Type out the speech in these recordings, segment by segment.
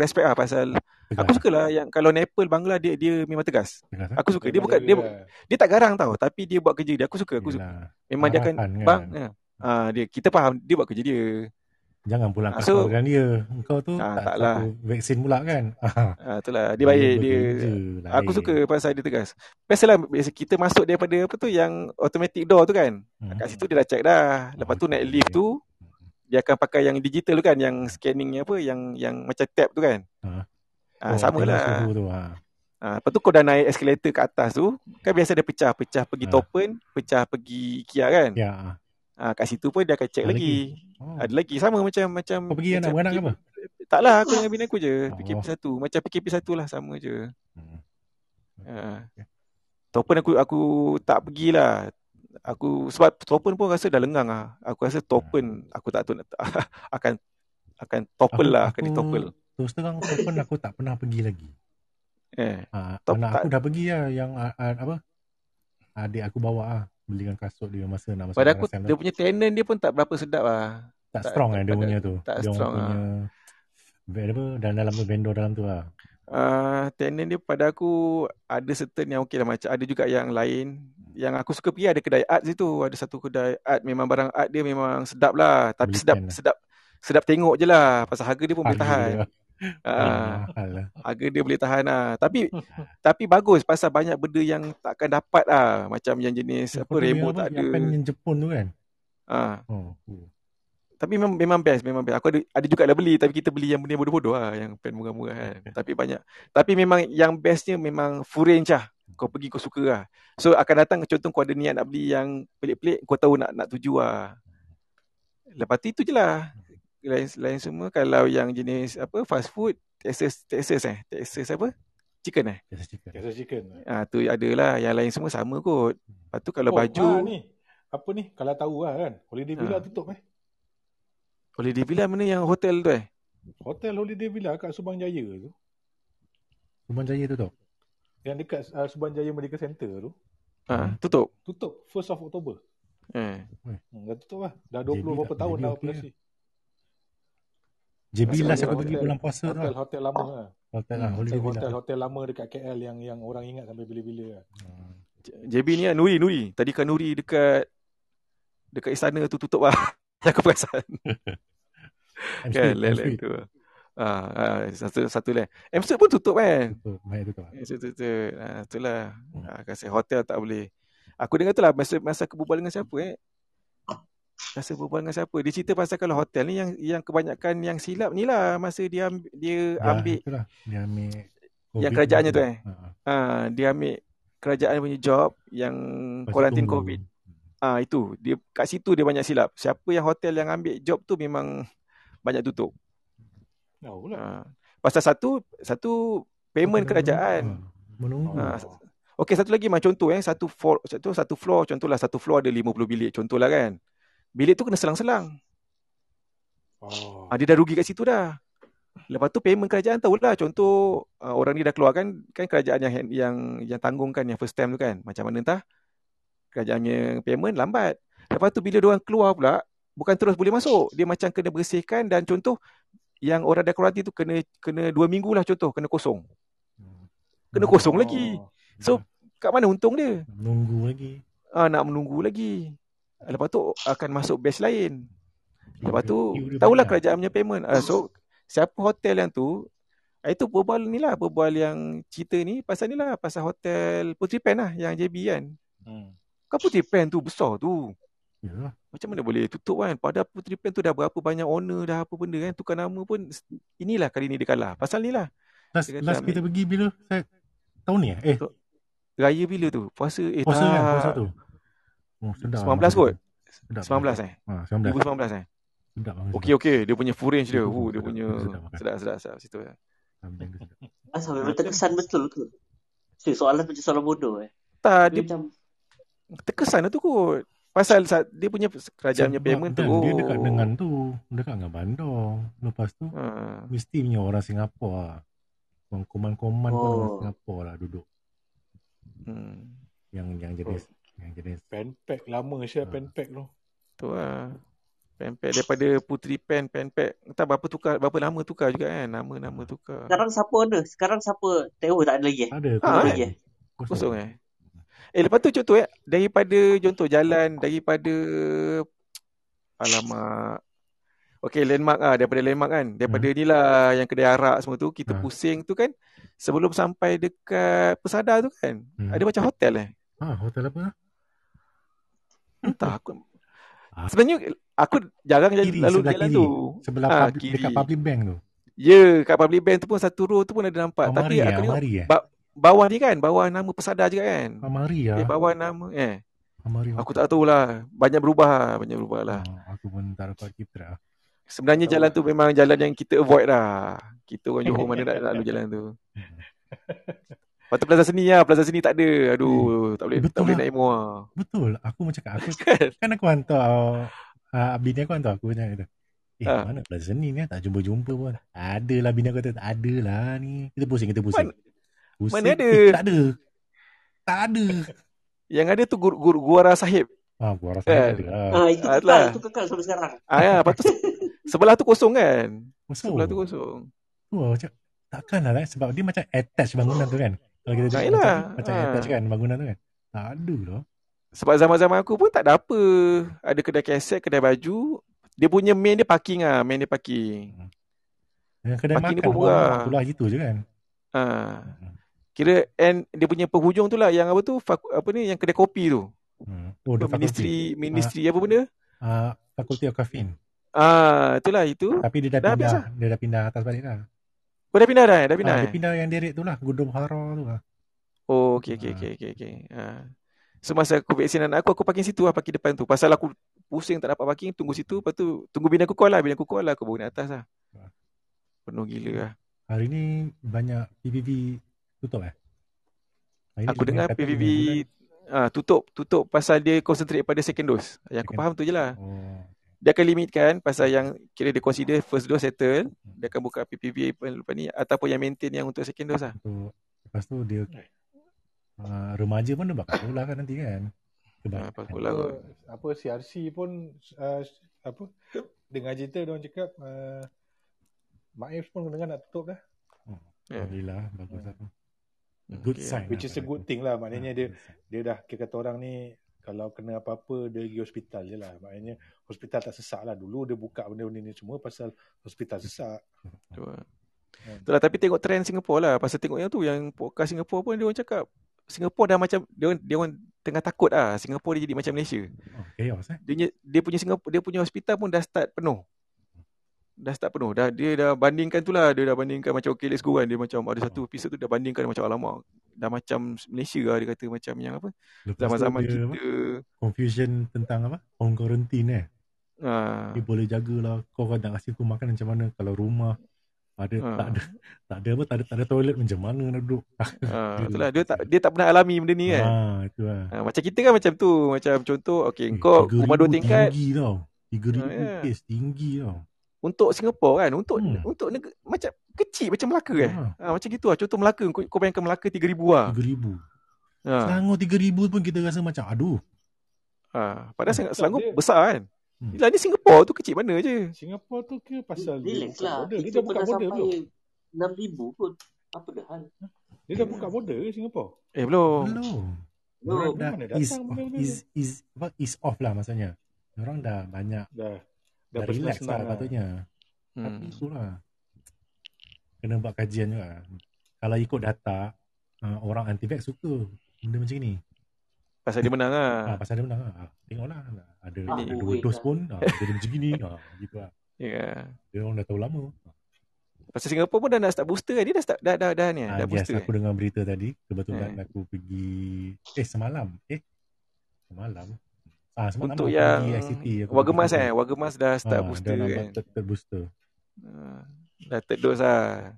aku respect lah pasal Tegas. aku suka lah yang kalau Nepal Bangla dia dia memang tegas. Tegas, eh? Aku suka dia Memang bukan dia lah. dia tak garang tau tapi dia buat kerja dia. Aku suka aku suka. Yelah. Memang dia akan kan. bang ya. Ah dia kita faham dia buat kerja dia. Jangan pula Ah, so- kasalkan dia. Engkau tu Ah, tak taklah. satu vaksin pula kan. Ah, Ah itulah dia baik dia. bekerja, Aku suka pasal dia tegas. Biasalah biasa kita masuk daripada apa tu yang automatic door tu kan. Hmm. Kat situ dia dah check dah. Lepas tu Okay, naik lift tu dia akan pakai yang digital tu kan yang scanning apa yang yang macam tab tu kan. Ah. Ah Oh, sama tengok lah. suhu tu. Ha. Ah, lepas tu kau dah naik escalator ke atas tu, kan biasa dia pecah, pecah pergi Ah. Topen, pecah pergi Kia kan. Ya. ah. Ah, kat situ pun dia akan check Ada lagi. Oh. Ada lagi sama macam macam Kau pergi macam anak-beranak ke apa? Tak lah, aku dengan bini aku je. Oh. PKP satu. Macam PKP satu lah sama je. Hmm. Ah. Okay. Topen aku aku tak pergilah. Aku sebab Topen pun rasa dah lengang ah. Aku rasa Topen aku tak tahu akan akan Aku- lah, akan ditopple. Terus terang pun aku tak pernah pergi lagi. Eh. Ha, Top- anak tak- aku dah pergi lah yang ah, ah, apa? Adik aku bawa ah belikan kasut dia masa nak masuk Pada aku dia punya tenant dia pun tak berapa sedap ah. tak tak- strong tak- kan dia punya tu. tak dia strong, punya apa dan dalam vendor dalam tu lah. Uh, tenant dia pada aku ada certain yang okey lah macam ada juga yang lain yang aku suka pergi ada kedai art situ. Ada satu kedai art memang barang art dia memang sedap lah. Tapi sedap lah. sedap sedap tengok je lah. Pasal harga dia pun boleh Harga tahan. dia. Uh, harga dia boleh tahan lah. Tapi tapi bagus. Pasal banyak benda yang takkan dapat lah. Macam yang jenis apa remote tak ada. Yang Jepun tu kan. uh, Oh. oh. tapi memang memang best memang best. Aku ada ada juga lah beli tapi kita beli yang benda bodoh-bodoh lah. Yang pen murah-murah kan. Tapi banyak. Tapi memang yang bestnya memang full range lah kau pergi kau suka lah so akan datang contoh kau ada niat nak beli yang pelik-pelik kau tahu nak nak tuju lah lepas tu itu je lah lain, lain semua kalau yang jenis apa fast food Texas Texas eh Texas apa chicken eh Biasa chicken. Biasa chicken. ah tu ada lah yang lain semua sama kot lepas tu kalau oh, baju ah, ni. Apa ni? Kalau tahu lah kan. Holiday Villa Ah. tutup eh. Holiday Villa mana yang hotel tu eh Hotel Holiday Villa kat Subang Jaya tu. Subang Jaya tu tau. Yang dekat uh, Subang Jaya Medical Center tu. ah tutup Tutup 1st of October. eh Hmm, dah tutup lah. Dah JB 20 berapa tak- tahun JB dah operasi. JB last hotel- aku pergi bulan puasa tu lah. Hotel-hotel lama lah. Hotel lah. Hmm, Holiday Villa. Hotel-hotel lama dekat KL yang yang orang ingat sampai bila-bila lah. Hmm. JB ni kan Nuri Nuri tadi kan Nuri dekat dekat istana tu tutup lah yang aku perasan kan Street. tu ah, ah, satu satu M Street pun tutup kan Tutup, baik tutup. M Street tutup ah, itulah ah, kasi hotel tak boleh aku dengar tu lah masa masa aku berbual dengan siapa eh Masa berbual dengan siapa Dia cerita pasal kalau hotel ni Yang yang kebanyakan Yang silap ni lah Masa dia ambil Dia ambil itulah. Dia ambil Yang COVID kerajaannya ni tu eh? Ha, ha. ah, Dia ambil Kerajaan punya job Yang Kuarantin. COVID Ah itu dia kat situ dia banyak silap. Siapa yang hotel yang ambil job tu memang banyak tutup. Pula. Ah. Pasal satu satu payment Kena kerajaan. menunggu. Ha, Menunggu. Ah, Okey satu lagi macam contoh eh satu floor satu satu floor contohlah satu floor ada 50 bilik contohlah kan. Bilik tu kena selang-selang. Oh. Ah dia dah rugi kat situ dah. Lepas tu payment kerajaan tahulah contoh uh, orang ni dah keluarkan kan kerajaan yang yang yang tanggungkan yang first time tu kan. Macam mana entah kerajaannya payment lambat. Lepas tu bila dia orang keluar pula bukan terus boleh masuk. Dia macam kena bersihkan dan contoh yang orang kuarantin tu kena kena dua minggu lah contoh kena kosong. Kena kosong lagi. So kat mana untung dia? Menunggu lagi. Ah nak menunggu lagi. Lepas tu akan masuk batch lain. Lepas tu tahulah kerajaan punya payment. Ah, so siapa hotel yang tu ah, itu berbual ni lah berbual yang cerita ni pasal ni lah pasal hotel Putri Pen lah yang JB kan. Hmm. Kan Putri Pen tu besar tu. Yalah. Macam mana boleh tutup kan? Pada Putri Pen tu dah berapa banyak owner dah apa benda kan tukar nama pun inilah kali ni dia kalah. Pasal ni lah. Last, kata last kita pergi bila? Saya, tahun ni eh? Eh, Raya bila tu? Puasa eh puasa tak. kan? Puasa tu. Oh, sedap. 19 kot. Sedap. 19 eh. Ha, 19. 2019 eh. Sedap. banget, Okey okey, dia punya full range dia. Uh, dia punya sedap sedap sedap sedap situ. sedap. Ah, sampai berterkesan betul ke? Si soalan macam soalan bodoh eh. Tak, Dia dia macam terkesan lah tu kot. Pasal dia punya kerajaan punya Sebab payment tu. kan Dia dekat oh. dengan tu. Dekat dengan Bandung. Lepas tu, Ha. mesti punya orang Singapura lah. Orang koman-koman pun orang Oh. Singapura lah duduk. Hmm. Yang yang jenis yang jenis Pen pack lama Syah Ah. pen pack tu. Tu lah. Pen pad daripada Putri Pen, Pen pad. Entah berapa tukar, berapa lama tukar juga kan. Nama-nama tukar. Sekarang siapa ada? Sekarang siapa? Tengok tak ada lagi eh? Ada. Ha, Tak ada eh? lagi eh? Kosong eh. Eh lepas tu contoh eh. Daripada contoh jalan. Daripada. Alamak. Okay landmark ah Daripada landmark kan. Daripada ni lah yang kedai arak semua tu. Kita Ha. pusing tu kan. Sebelum sampai dekat Pesada tu kan. Hmm. Ada macam hotel eh. Ha, hotel apa? Entah aku. Ah. Sebenarnya aku jarang jalan, Kiri, lalu jalan kiri. tu. Sebelah Ah, public, kiri. dekat public bank tu. Ya, kat public bank tu pun satu row tu pun ada nampak. Tapi Amari ya, aku tengok Amari ya. ba- bawah ni kan, bawah nama pesada juga kan. Amari ya. Dia bawah nama eh. Amari. Aku tak tahu lah. Banyak berubah. Banyak berubah lah. Oh, aku pun tak dapat keep track. ah. Sebenarnya Tahu jalan lah. tu memang jalan yang kita avoid lah. Kita orang Johor mana nak lalu jalan tu. Lepas tu plaza seni lah. Plaza seni tak ada. Aduh, tak boleh Eh, betul tak boleh lah. naik muar. Betul. Aku macam cakap. Aku, Kan? kan aku hantar uh, bini aku hantar aku macam kata. Eh, Ah. mana Plaza ni ni tak jumpa-jumpa pun. Ada lah bini aku kata, tak ada lah ni. Kita pusing, kita pusing. Mana- pusing. mana ada? Eh, tak ada. Tak ada. Yang ada tu guru, guru, Guara Sahib. Ah, gua rasa Kan? ada. Ah, itu Ah, kekal, lah. itu kekal sampai sekarang. Ah, ya, lepas tu se- sebelah tu kosong kan? Masa Sebelah tu kosong. Oh, macam takkan lah sebab dia macam attach bangunan tu kan. Kalau kita tengok yelah. macam, macam attach kan bangunan tu kan. Tak ada lah. Sebab zaman-zaman aku pun tak ada apa. Ada kedai kaset, kedai baju. Dia punya main dia parking ah, main dia parking. Dengan kedai Parking makan pun pun murah. tu lah gitu je kan. Ah. Kira and dia punya penghujung tu lah yang apa tu fak, apa ni yang kedai kopi tu. Hmm. Oh, Apa, faculty. ministry ministry apa benda? Ah, Faculty of Caffeine. Ah, itulah itu. Tapi dia dah, Dah habis pindah, dia dah pindah atas balik lah. Oh dah pindah dah, eh? dah pindah. Ah, eh? dia pindah yang direct tu lah, Gudung Hara tu lah. Oh, okey okey Ah. okey okey okey. Ah. So masa aku vaksin anak aku aku parking situ lah, parking depan tu. Pasal aku pusing tak dapat parking, tunggu situ, lepas tu tunggu bini aku call lah, bini aku call lah, aku baru naik atas lah. Ah. Penuh gila lah. Hari ni banyak PVV tutup eh? Hari Aku dengar PVV lima ah, tutup tutup pasal dia concentrate pada second dose. Yang aku Second- faham tu je lah. Oh. Dia akan limitkan pasal yang kira dia consider first dose settle, dia akan buka PPV lepas ni ataupun yang maintain yang untuk second dose lah. Lepas tu dia uh, remaja pun dia bakal sekolah kan nanti kan. Ah, apa sekolah apa, kot. apa CRC pun uh, apa dengar cerita dia orang cakap uh, Maif pun dengar nak tutup dah. Ya. Alhamdulillah, bagus lah tu. Good okay. sign. Which lah is a good thing lah. Maknanya Ah, dia good sign. dia dah kira kata orang ni kalau kena apa-apa dia pergi hospital je lah. Maknanya hospital tak sesak lah. Dulu dia buka benda-benda ni semua pasal hospital sesak. Tu lah. Kan. Itulah, tapi tengok trend Singapore lah. Pasal tengok yang tu, yang podcast Singapore pun dia orang cakap, Singapore dah macam, dia orang, dia orang tengah takut lah. Singapore dia jadi macam Malaysia. Oh, chaos eh. Dia, punya- dia punya Singapore, dia punya hospital pun dah start penuh. Dah start penuh. Dah, dia dah bandingkan tu lah. Dia dah bandingkan macam, okay let's go kan. Dia macam ada satu episode tu dah bandingkan macam alamak. Dah macam Malaysia lah dia kata macam yang apa. Lepas Zaman-zaman dia kita. apa, confusion tentang apa? Home quarantine eh. Ha, Dia boleh jagalah kau kau nak kasih aku makan macam mana kalau rumah ada Ha. tak ada tak ada apa tak ada, tak ada toilet macam mana nak duduk. ha, itulah. Dia tak, dia tak pernah alami benda ni kan. Ah, itu lah. Ha, macam kita kan macam tu. Macam contoh, okay, kau rumah dua 3,000 tingkat. Tinggi tau. 3000 Ah, ya. kes tinggi tau. Untuk Singapore kan Untuk Hmm. untuk negara, Macam kecil Macam Melaka eh Ha. ha, Macam gitu lah Contoh Melaka Kau, kau bayangkan Melaka 3,000 lah 3000. ha. Selangor 3000 pun kita rasa macam aduh. ha. Padahal Tak, Sel- Selangor dia- besar kan Hmm. Yelah ni Singapore tu kecil mana je Singapura tu kira pasal dia Relax lah. border. Dia Kita dah buka border belum? sampai 6,000 pun. Apa dah hal? Dia dah buka border ke Singapura? Eh belum Belum. Orang dah mana is, is, is, apa, is off lah maksudnya. Orang dah banyak Dah. Dah, Dah relax lah lah. patutnya. Tapi hmm. itulah. Kena buat kajian juga. Kalau ikut data, uh, orang anti-vax suka benda macam ni. Pasal dia menang lah Ah, pasal dia menang lah. Ah, tengoklah. Ada, Ah, ada dua dos lah. pun, ah, jadi macam gini. Ah, gitu lah. Ya Dia orang dah tahu lama. Pasal Singapore pun dah nak start booster kan Dia dah start Dah, dah, dah ni eh? Ah, Dah yes, booster aku dengar berita tadi. Kebetulan Eh. aku pergi, eh semalam. Eh, semalam. Ah, Untuk yang ICT. Aku Wagemas eh Wagemas dah start Ah, booster dah kan nampak third, third booster. ha. Dah third dose lah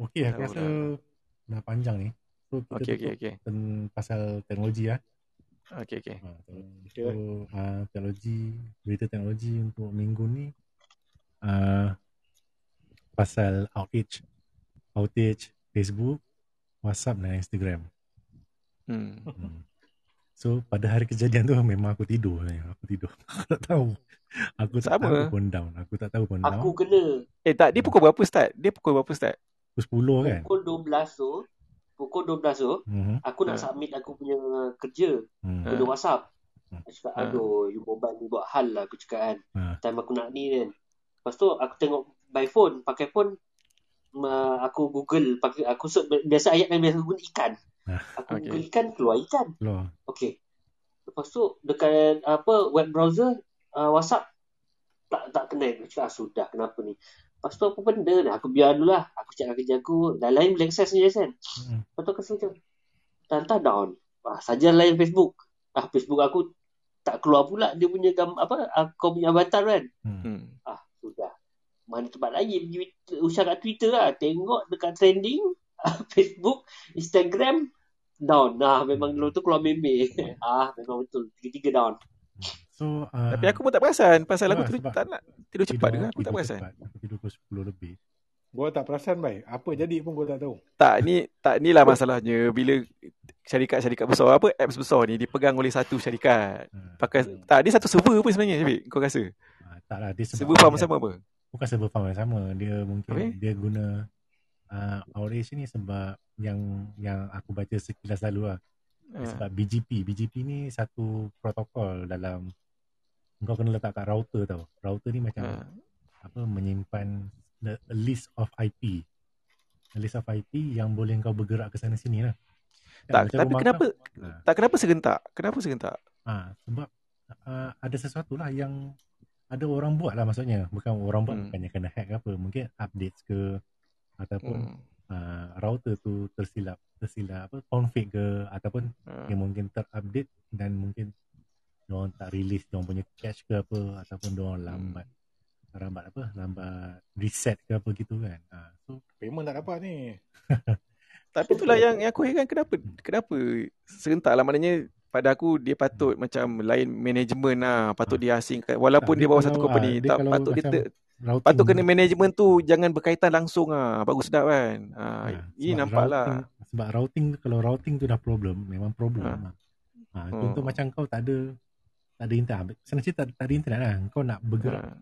Okey, aku rasa dah panjang ni. So, kita Okay okay okay ten- pasal teknologi lah. Okay okay Ha. So, uh, teknologi, berita teknologi untuk minggu ni uh, pasal outage, outage Facebook, WhatsApp dan Instagram. hmm. Hmm. So pada hari kejadian tu memang aku tidur saya. Aku tidur. Aku tak tahu. Aku tak Sama. tahu pun down. Aku tak tahu pun down. Aku kena Eh tak, dia pukul berapa start? Dia pukul berapa start? Pukul 10 kan. pukul 12 tu, pukul 12 tu, Mhm. aku nak Ha. submit aku punya kerja Hmm. guna WhatsApp. Hmm. Aku cakap, Ha. aduh, you mobile ni buat hal lah aku cakap kan. Ha. Time aku nak ni kan. Lepas tu aku tengok by phone, pakai phone uh, aku Google, pakai aku search biasa ayat yang biasa guna ikan. Aku Okay. Google ikan keluar ikan. Keluar. Okey. Lepas tu dekat apa web browser uh, WhatsApp tak tak connect. Aku cakap ah, sudah kenapa ni. Lepas tu apa benda ni? Aku biar dulu lah. Aku cakap kerja aku. Dah lain boleh access je kan. Hmm. Lepas tu aku rasa macam Tantah down. Ah, saja lain Facebook. Ah, Facebook aku tak keluar pula dia punya gam, apa ah, kau punya avatar kan. Hmm. Hmm. Ah, sudah. Mana tempat lain pergi usah kat Twitter lah. Tengok dekat trending ah, Facebook, Instagram down. Nah, memang dulu tu keluar meme. ah, memang betul. Tiga-tiga down. So uh, Tapi aku pun tak perasan pasal aku Sebab- tidur tak nak tidur cepat juga aku tak tidur perasan. cepat. Aku tidur pukul 10 lebih. Gua tak perasan baik. Apa jadi pun gua tak tahu. Tak ni tak inilah masalahnya bila syarikat-syarikat besar apa apps besar ni dipegang oleh satu syarikat. Ha. Pakai tak dia satu server pun sebenarnya Syafik kau rasa? Ah, tak lah dia Server farm sama apa? bukan server farm yang sama dia mungkin Habis? dia guna uh, outrage ni sebab yang yang aku baca sekilas lalu lah Ha. sebab BGP BGP ni satu protokol dalam kau kena letak kat router tau router ni macam Ha. apa menyimpan the, a list of IP a list of IP yang boleh kau bergerak ke sana sini lah Tak, macam tapi kenapa kau, ha, tak kenapa serentak? Kenapa serentak? ha, sebab uh, ada sesuatu lah yang ada orang buat lah maksudnya bukan orang buat Hmm. bukannya kena hack ke apa mungkin updates ke ataupun Hmm. uh, router tu tersilap tersilap apa config ke ataupun Ha. yang mungkin terupdate dan mungkin diorang tak release diorang punya cache ke apa ataupun diorang Hmm. lambat lambat apa lambat reset ke apa gitu kan uh, so Payment tak dapat ni. Tapi itulah yang, yang aku heran kenapa kenapa serentak lah maknanya pada aku dia patut macam lain management lah. Patut dia asingkan walaupun Tak, dia dia bawah satu kalau, company dia tak patut dia ter- routing patut kena management tu jangan berkaitan langsung ah bagus sedap kan? Ha, Ah, ini sebab nampak lah. routing, sebab routing tu kalau routing tu dah problem memang problem Ah. lah. Ha, contoh Oh. macam kau tak ada tak ada internet. Senang cerita tak, tak ada internet lah. Kau nak bergerak ha.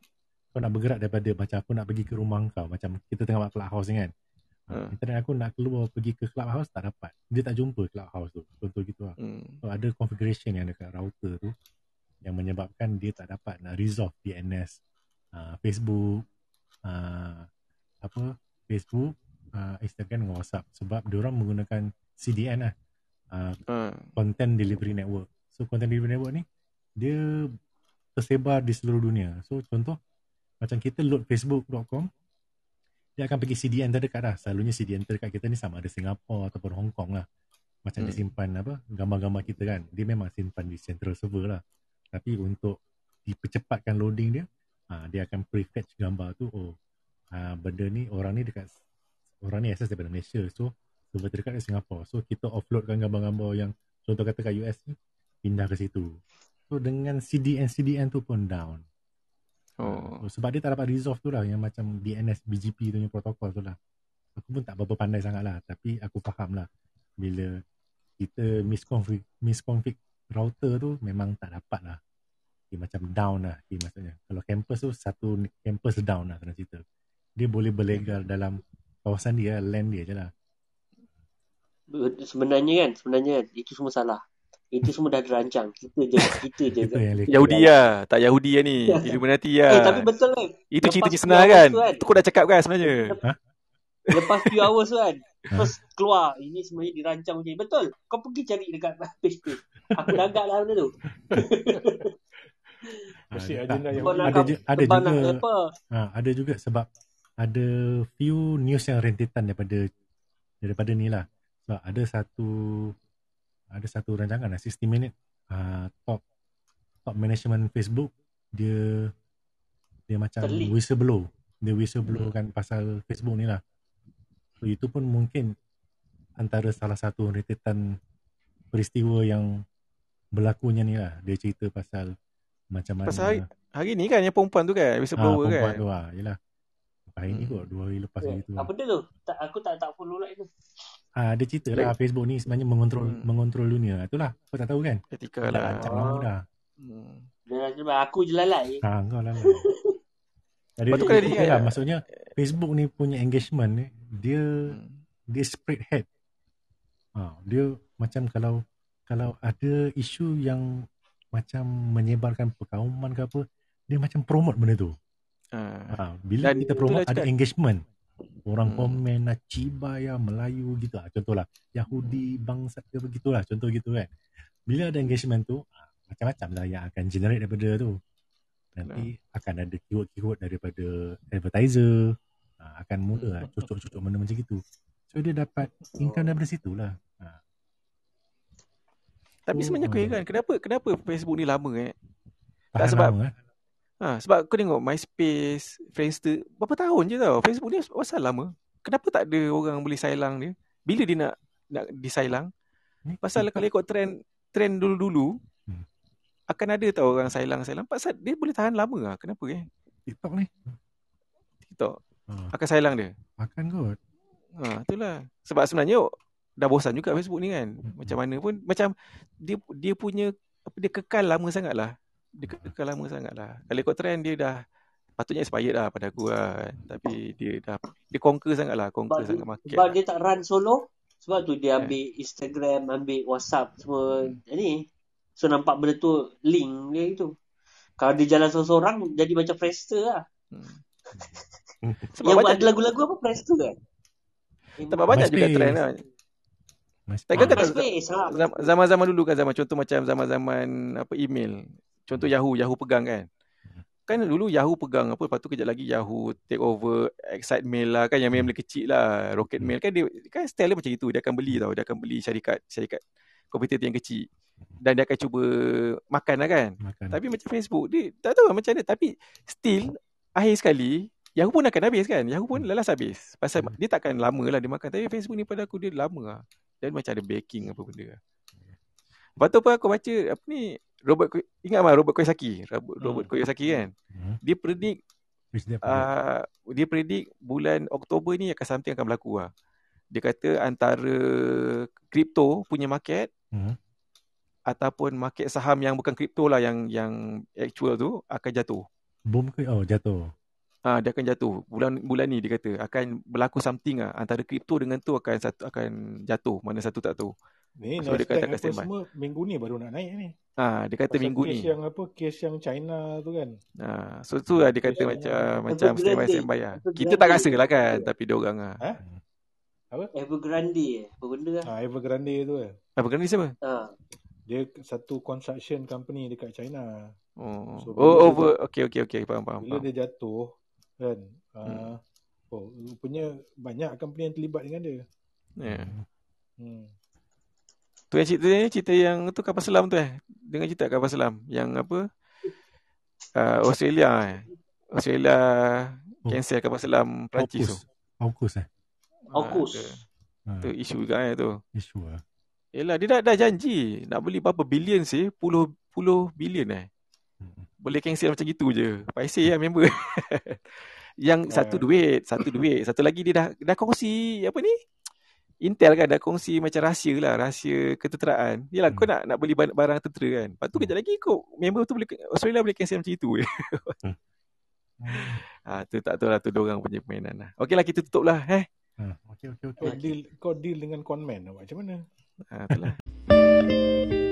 kau nak bergerak daripada macam aku nak pergi ke rumah kau macam kita tengah buat clubhouse kan Ha. ha. internet aku nak keluar pergi ke clubhouse tak dapat dia tak jumpa clubhouse tu contoh gitu lah hmm. so, ada configuration yang dekat router tu yang menyebabkan dia tak dapat nak resolve DNS uh, Facebook uh, apa Facebook uh, Instagram dengan WhatsApp sebab diorang menggunakan CDN lah uh, Ha. Content Delivery Network so Content Delivery Network ni dia tersebar di seluruh dunia so contoh macam kita load facebook.com dia akan pergi CDN terdekat lah. Selalunya CDN terdekat kita ni sama ada Singapura ataupun Hong Kong lah. Macam dia Hmm. simpan apa gambar-gambar kita kan. Dia memang simpan di central server lah. Tapi untuk dipercepatkan loading dia ha, dia akan prefetch gambar tu oh ha, benda ni orang ni dekat orang ni access daripada Malaysia. So server terdekat di Singapura so kita offloadkan gambar-gambar yang contoh kata kat US ni pindah ke situ. So dengan CDN CDN tu pun down oh Oh, sebab dia tak dapat resolve tu lah yang macam DNS BGP tu punya protokol tu lah. Aku pun tak berapa pandai sangat lah tapi aku faham lah bila kita misconfig, misconfig router tu memang tak dapat lah. Dia macam down lah dia maksudnya. Kalau campus tu satu campus down lah kena cerita. Dia boleh berlegar dalam kawasan dia, land dia je lah. Sebenarnya kan, sebenarnya kan, itu semua salah. Itu semua dah dirancang. Kita je, kita je. Itu yang. Yahudi lah tak Yahudi lah ni Illuminati lah Eh, tapi betul kan. itu cerita sebenar hours kan tu kan. tu kau dah cakap kan sebenarnya Lepas few hours tu kan. Ha? First keluar. Ini sebenarnya dirancang macam ni. Betul. Kau pergi cari dekat page-page. Aku dah agak lah benda tu. Ah, Mesti agenda yang Ada, ju- ada juga? Ha, ada juga sebab ada few news yang rentetan daripada daripada ni lah. Sebab ada satu ada satu rancangan lah 60 minute uh, top top management Facebook dia dia macam Terleak. whistleblow. Dia whistleblow kan pasal Facebook ni lah. So itu pun mungkin antara salah satu rentetan peristiwa yang berlakunya ni lah. Dia cerita pasal macam mana Pasal hari, hari ni kan yang perempuan tu kan whistleblower perempuan kan tu lah. Yelah. Hari ni Hmm. kot, dua hari lepas Eh, gitu. Apa dia tu? Tak, aku tak tak follow lah itu. Ah, dia cerita lah Facebook ni sebenarnya mengontrol Hmm. mengontrol dunia. Itulah, kau tak tahu kan? Etika Dah lah. rancang lama dah. Hmm. Aku je lalai. Ha, kau lah. lah. Jadi, Lepas tu kan dia lah, maksudnya Facebook ni punya engagement ni, dia Hmm. dia spread head. Ha, dia macam kalau kalau ada isu yang macam menyebarkan perkauman ke apa, dia macam promote benda tu. Ah. Ha, bila Dan kita promote ada cakap- engagement. Orang Hmm. komen nak cibaya Melayu gitu lah. Contohlah Yahudi bangsat ke begitulah. Contoh gitu kan. Bila ada engagement tu, ah, macam-macam lah yang akan generate daripada tu. Nanti akan ada keyword-keyword daripada advertiser. Ha, akan mula lah cocok-cocok benda macam gitu. So dia dapat income daripada situ lah. Ha. Tapi sebenarnya Hmm. heran kenapa kenapa Facebook ni lama eh? Tahan sebab- lama, eh. Ha, sebab kau tengok MySpace, Friendster, berapa tahun je tau. Facebook ni pasal lama. Kenapa tak ada orang boleh sailang dia? Bila dia nak nak disailang? Pasal kalau ikut trend trend dulu-dulu Hmm. akan ada tau orang sailang-sailang. Pasal dia boleh tahan lama lah. Kenapa eh? TikTok ni. TikTok Ha, akan sailang dia. makan kot. Ha, itulah. Sebab sebenarnya dah bosan juga Facebook ni kan. Hmm. Macam mana pun macam dia dia punya apa dia kekal lama sangat Dia kekal lama sangat lah. Kalau ikut trend dia dah patutnya expired lah pada aku lah. kan. Tapi dia dah dia conquer sangat lah. Conquer Sebab, sangat market sebab lah. dia tak run solo. Sebab tu dia Eh. ambil Instagram, ambil WhatsApp semua ni. So nampak benda tu link dia itu. Kalau dia jalan seorang-seorang jadi macam Friendster lah. Hmm. Yang ada lagu-lagu apa Friendster kan? sebab banyak juga MySpace. trend lah. Tak kata-. Zam- Zaman-zaman dulu kan zaman contoh macam zaman-zaman apa email. Contoh Yahoo, Yahoo pegang kan. Kan dulu Yahoo pegang apa lepas tu kejap lagi Yahoo take over Excite Mail lah kan yang mail kecil lah Rocket Mail. Kan dia kan style dia macam itu dia akan beli tau dia akan beli syarikat syarikat kompetitor yang kecil. Dan dia akan cuba makan lah kan? Makan. tapi macam Facebook dia tak tahu lah macam mana tapi still akhir sekali Yahoo pun akan habis kan? Yahoo pun lalas habis. Pasal Hmm. dia takkan lama lah dia makan. Tapi Facebook ni pada aku dia lama lah. Dan macam ada backing apa benda lah. Lepas tu apa aku baca apa ni Robert ingat mah Robert Kiyosaki Robert, Robert Kiyosaki kan Hmm. dia predict uh, dia predict bulan Oktober ni akan something akan berlaku lah. Dia kata antara kripto punya market Hmm. ataupun market saham yang bukan kripto lah yang yang actual tu akan jatuh. Bom ke? Oh, jatuh. Ah dia akan jatuh. Bulan bulan ni dia kata akan berlaku something ah antara kripto dengan tu akan satu akan jatuh. Mana satu tak tahu. Ni So, dia apa standby. semua minggu ni baru nak naik ni. Ah dia kata Pasal minggu kes ni. yang apa kes yang China tu kan. Ah so tu lah dia kata Kes macam yang- macam Evergrande. standby standby lah. Kita Evergrande. tak rasa lah kan tapi dia orang ah. Evergrande eh. Apa benda lah. Ha, Evergrande tu kan. Apa kena ni siapa? Ha. Dia satu construction company dekat China. Oh, So, oh over. Okey okey okey faham faham. Bila faham. dia jatuh kan. Hmm. Uh, oh, rupanya banyak company yang terlibat dengan dia. Yeah. Hmm. Tu yang cerita ni cerita yang tu kapal selam tu eh. Dengar cerita kapal selam yang apa? Uh, Australia eh. Australia Oh. cancel kapal selam Perancis tu. AUKUS. Eh. Aukus. Ah, Ha, tu, tu isu juga eh tu. isu lah. Yelah dia dah, dah janji nak beli berapa bilion sih? Puluh puluh bilion eh. Hmm. Boleh cancel macam gitu je. Paiseh lah member. yang satu Ah. duit, satu duit. Satu lagi dia dah dah kongsi apa ni? Intel kan dah kongsi macam rahsia lah, rahsia ketenteraan. Yalah Hmm. kau nak nak beli barang, barang tentera kan. Lepas tu Hmm. kejap lagi kau member tu boleh Australia boleh cancel macam itu je. Hmm. ha, tu tak tahu lah tu orang punya permainan lah. Okey lah kita tutup lah eh. Ha, okey okey okey. Kau deal kau deal dengan conman awak macam mana? Ha, itulah.